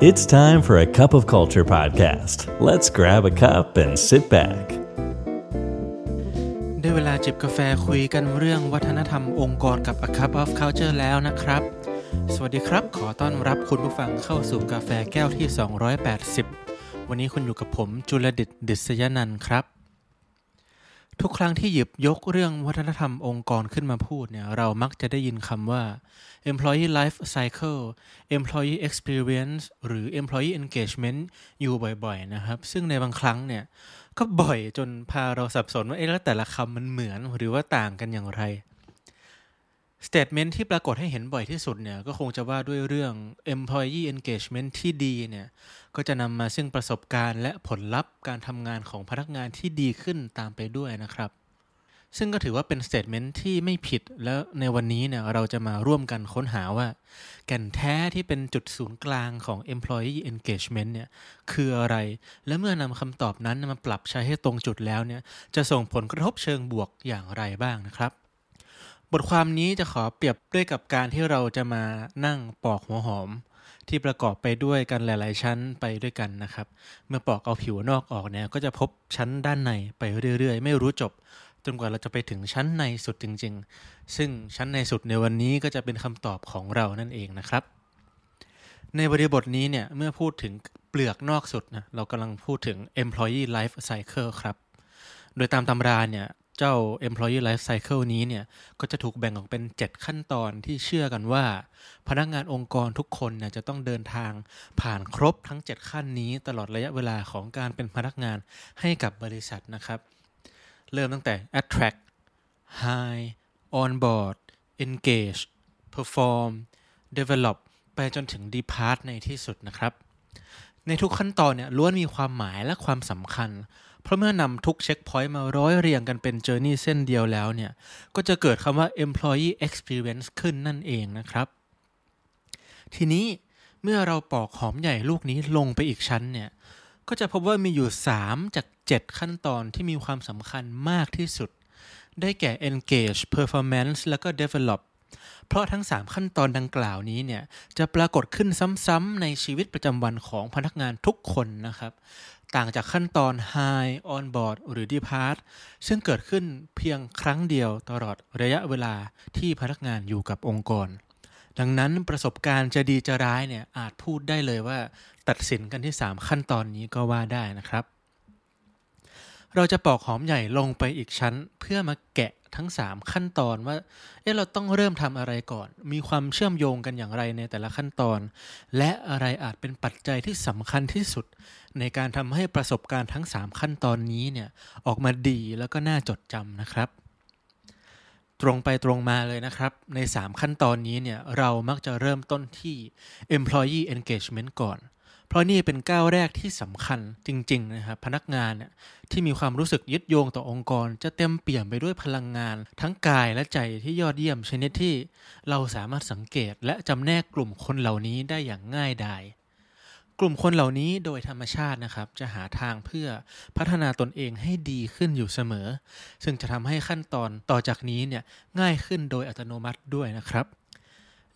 It's time for a cup of culture podcast. Let's grab a cup and sit back. ได้เวลาจิบกาแฟคุยกันเรื่องวัฒนธรรมองค์กรกับ A Cup of Culture แล้วนะครับ สวัสดีครับ ขอต้อนรับคุณผู้ฟังเข้าสู่กาแฟแก้วที่ 280 วันนี้คุณอยู่กับผมจุลดิตดิษยนันท์ครับ ทุกครั้งที่หยิบยกเรื่องวัฒนธรรมองค์กรขึ้นมาพูดเนี่ยเรามักจะได้ยินคำว่า employee life cycle employee experience หรือ employee engagement อยู่บ่อยๆนะครับ ซึ่งในบางครั้งเนี่ยก็บ่อยจนพาเราสับสนว่าเอ๊ะแล้วแต่ละคำมันเหมือนหรือว่าต่างกันอย่างไร statement ที่ปรากฏให้เห็นบ่อยที่สุดเนี่ยก็คงจะว่าด้วยเรื่อง employee engagement ที่ดีเนี่ยก็จะนำมาซึ่งประสบการณ์และผลลัพธ์การทำงานของพนักงานที่ดีขึ้นตามไปด้วยนะครับ ซึ่งก็ถือว่าเป็น statement ที่ไม่ผิดแล้วในวันนี้เนี่ยเราจะมาร่วมกันค้นหาว่า แก่นแท้ที่เป็นจุดศูนย์กลางของ employee engagement เนี่ยคืออะไร และเมื่อนำคำตอบนั้นมาปรับใช้ให้ตรงจุดแล้วเนี่ยจะส่งผลกระทบเชิงบวกอย่างไรบ้างนะครับ บทความนี้จะขอเปรียบด้วยกับการที่เราจะมานั่งปอกหัวหอม ที่ประกอบไปด้วยกันหลาย ๆ ชั้นไปด้วยกันนะครับ เมื่อปอกเอาผิวนอกออกเนี่ยก็จะพบชั้นด้านในไปเรื่อย ๆ ไม่รู้จบ จนกว่าเราจะไปถึงชั้นในสุดจริง ๆ ซึ่งชั้นในสุดในวันนี้ก็จะเป็นคำตอบของเรานั่นเองนะครับ ในบริบทนี้เนี่ยเมื่อพูดถึงเปลือกนอกสุดนะเรากำลังพูดถึง employee life cycle ครับ โดยตามตำราเนี่ย เจ้า employee life cycle นี้เนี่ย ก็จะถูกแบ่งออกเป็น 7 ขั้นตอนที่เชื่อกันว่า พนักงานองค์กรทุกคนเนี่ยจะต้องเดินทางผ่านครบทั้ง 7 ขั้นนี้ตลอดระยะเวลาของการเป็นพนักงานให้กับบริษัทนะครับ เริ่มตั้งแต่ attract hire onboard engage perform develop ไปจนถึง depart ในที่สุดนะครับ ในทุกขั้นตอนเนี่ยล้วนมีความหมายและความสำคัญ เพราะเมื่อนำทุกเช็คพอยต์มาร้อยเรียงกันเป็นเจอร์นี่เส้นเดียวแล้วเนี่ย ก็จะเกิดคำว่า employee experience ขึ้นนั่นเองนะครับ ทีนี้เมื่อเราปอกหอมใหญ่ลูกนี้ลงไปอีกชั้นเนี่ย ก็จะพบว่ามีอยู่ 3 จาก 7 ขั้นตอนที่มีความสำคัญมากที่สุด ได้แก่ engage performance แล้วก็ develop เพราะทั้ง 3 ขั้นตอนดังกล่าวนี้เนี่ยจะปรากฏขึ้นซ้ำๆในชีวิตประจำวันของพนักงานทุกคนนะครับ ต่างจากขั้นตอน high on board หรือ depart ซึ่งเกิดขึ้นเพียงครั้งเดียวตลอดระยะเวลาที่พนักงานอยู่กับองค์กร ดังนั้นประสบการณ์จะดีจะร้ายเนี่ยอาจพูดได้เลยว่าตัดสินกันที่ 3 ขั้นตอนนี้ก็ว่าได้นะครับ เราจะปอกหอมใหญ่ลงไปอีกชั้นเพื่อมาแกะ ทั้ง 3 ขั้นตอนว่าเอ๊ะเราต้องเริ่มทำอะไรก่อน มีความเชื่อมโยงกันอย่างไรในแต่ละขั้นตอน และอะไรอาจเป็นปัจจัยที่สำคัญที่สุด ในการทำให้ประสบการณ์ทั้ง 3 ขั้นตอนนี้เนี่ยออกมาดีแล้วก็น่าจดจำนะครับตรงไปตรงมาเลยนะครับ ใน 3 ขั้นตอนนี้เนี่ยเรามักจะเริ่มต้นที่ employee engagement ก่อน เพราะนี่เป็นก้าวแรกที่สำคัญจริง ๆ นะครับพนักงานเนี่ยที่มีความรู้สึกยึดโยงต่อองค์กร จะเต็มเปี่ยมไปด้วยพลังงาน ทั้งกายและใจที่ยอดเยี่ยมชนิดที่เราสามารถสังเกตและจำแนกกลุ่มคนเหล่านี้ได้อย่างง่ายดายกลุ่มคนเหล่านี้โดยธรรมชาตินะครับ จะหาทางเพื่อพัฒนาตนเองให้ดีขึ้นอยู่เสมอ ซึ่งจะทำให้ขั้นตอนต่อจากนี้เนี่ยง่ายขึ้นโดยอัตโนมัติด้วยนะครับ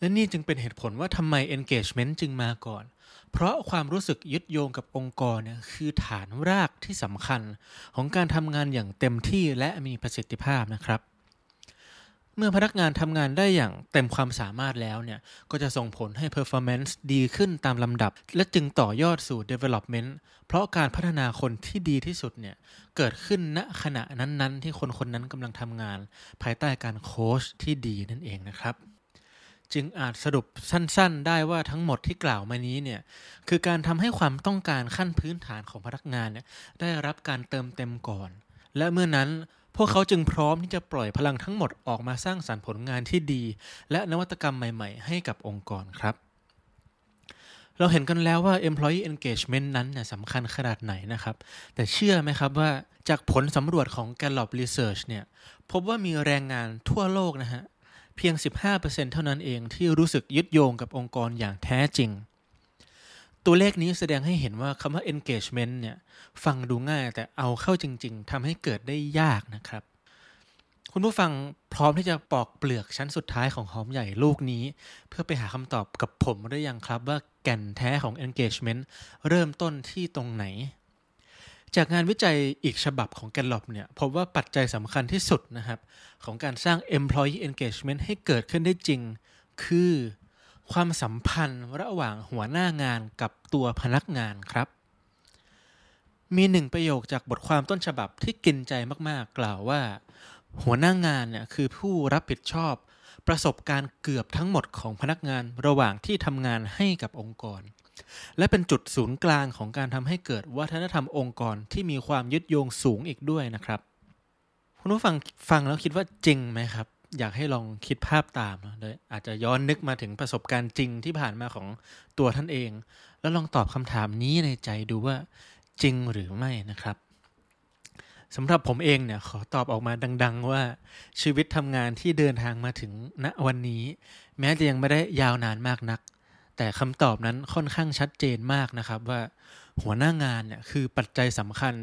และนี่จึงเป็นเหตุผลว่าทำไม engagement จึงมาก่อน เพราะความรู้สึกยึดโยงกับองค์กรเนี่ยคือฐานรากที่สำคัญของการทำงานอย่างเต็มที่และมีประสิทธิภาพนะครับ เมื่อพนักงานทำงานได้อย่างเต็มความสามารถแล้วเนี่ย ก็จะส่งผลให้ performance ดีขึ้นตามลำดับ และจึงต่อยอดสู่ development เพราะการพัฒนาคนที่ดีที่สุดเนี่ย เกิดขึ้นณขณะนั้นๆ ที่คนคนนั้นกำลังทำงาน ภายใต้การโค้ชที่ดีนั่นเองนะครับ จึงอาจสรุปสั้น ๆ ได้ว่าทั้งหมดที่กล่าวมานี้เนี่ยคือการทำให้ความต้องการขั้นพื้นฐานของพนักงานเนี่ยได้รับการเติมเต็มก่อน และเมื่อนั้นพวกเขาจึงพร้อมที่จะปล่อยพลังทั้งหมดออกมาสร้างสรรค์ผลงานที่ดี และนวัตกรรมใหม่ ๆ ให้กับองค์กรครับ เราเห็นกันแล้วว่า employee engagement นั้นเนี่ยสำคัญขนาดไหนนะครับ แต่เชื่อไหมครับว่าจากผลสำรวจของ Gallup Research เนี่ยพบว่ามีแรงงานทั่วโลกนะฮะ เพียง 15%เท่านั้นเองที่รู้สึกยึดโยงกับองค์กรอย่างแท้จริง ตัวเลขนี้แสดงให้เห็นว่าคำว่า engagement เนี่ยฟังดูง่ายแต่เอาเข้าจริง ๆทำให้เกิดได้ยากนะครับ คุณผู้ฟังพร้อมที่จะปอกเปลือกชั้นสุดท้ายของหอมใหญ่ลูกนี้ เพื่อไปหาคำตอบกับผมหรือยังครับว่าแก่นแท้ของ engagement เริ่มต้นที่ตรงไหน จากงานวิจัยอีกฉบับของแกนลอบเนี่ยพบว่าปัจจัยสำคัญที่สุดนะครับ ของการสร้าง employee engagement ให้เกิดขึ้นได้จริง คือความสัมพันธ์ระหว่างหัวหน้างานกับตัวพนักงานครับ มีหนึ่งประโยคจากบทความต้นฉบับที่กินใจมากๆ กล่าวว่า หัวหน้างานเนี่ยคือผู้รับผิดชอบประสบการณ์เกือบทั้งหมดของพนักงานระหว่างที่ทำงานให้กับองค์กร และเป็นจุดศูนย์กลางของการทำให้เกิดวัฒนธรรมองค์กรที่มีความยึดโยงสูงอีกด้วยนะครับ คุณผู้ฟังฟังแล้วคิดว่าจริงไหมครับ อยากให้ลองคิดภาพตามนะโดยอาจจะย้อนนึกมาถึงประสบการณ์จริงที่ผ่านมาของตัวท่านเอง แล้วลองตอบคำถามนี้ในใจดูว่าจริงหรือไม่นะครับสำหรับผมเองเนี่ยขอตอบออกมาดัง ๆ ว่าชีวิตทำงานที่เดินทางมาถึงณวันนี้ แม้จะยังไม่ได้ยาวนานมากนัก แต่คำตอบนั้นค่อนข้างชัดเจนมากนะครับว่าหัวหน้างานเนี่ยคือปัจจัยสำคัญ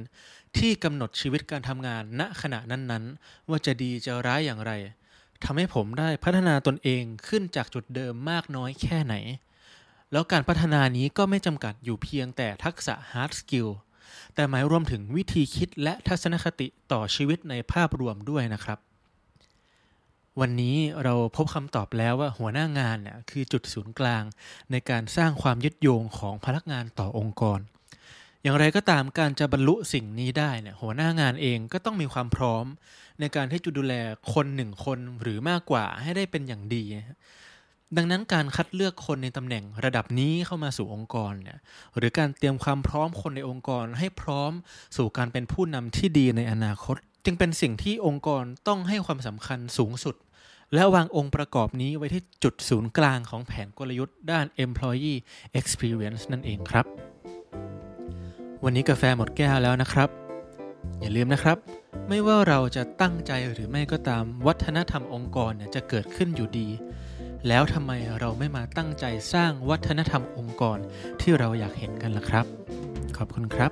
ที่กำหนดชีวิตการทำงานณขณะนั้นๆ ว่าจะดีจะร้ายอย่างไรทำให้ผมได้พัฒนาตนเองขึ้นจากจุดเดิมมากน้อยแค่ไหน แล้วการพัฒนานี้ก็ไม่จำกัดอยู่เพียงแต่ทักษะ hard skill แต่หมายรวมถึงวิธีคิดและทัศนคติต่อชีวิตในภาพรวมด้วยนะครับ วันนี้เราพบคำตอบแล้วว่าหัวหน้างานเนี่ยคือจุดศูนย์กลาง ในการสร้างความยึดโยงของพนักงานต่อองค์กร อย่างไรก็ตามการจะบรรลุสิ่งนี้ได้เนี่ยหัวหน้างานเองก็ต้องมีความพร้อม ในการที่จะดูแลคนหนึ่งคนหรือมากกว่าให้ได้เป็นอย่างดีดังนั้นการคัดเลือกคนในตำแหน่งระดับนี้เข้ามาสู่องค์กรเนี่ยหรือการเตรียมความพร้อมคนในองค์กรให้พร้อมสู่การเป็นผู้นำที่ดีในอนาคต จึงเป็นสิ่งที่องค์กรต้องให้ความสำคัญสูงสุด และวางองค์ประกอบนี้ไว้ที่จุดศูนย์กลางของแผนกลยุทธ์ด้าน employee experience นั่นเองครับ วันนี้กาแฟหมดแก้วแล้วนะครับ อย่าลืมนะครับ ไม่ว่าเราจะตั้งใจหรือไม่ก็ตามวัฒนธรรมองค์กรเนี่ยจะเกิดขึ้นอยู่ดี แล้วทำไมเราไม่มาตั้งใจสร้างวัฒนธรรมองค์กรที่เราอยากเห็นกันล่ะครับ ขอบคุณครับ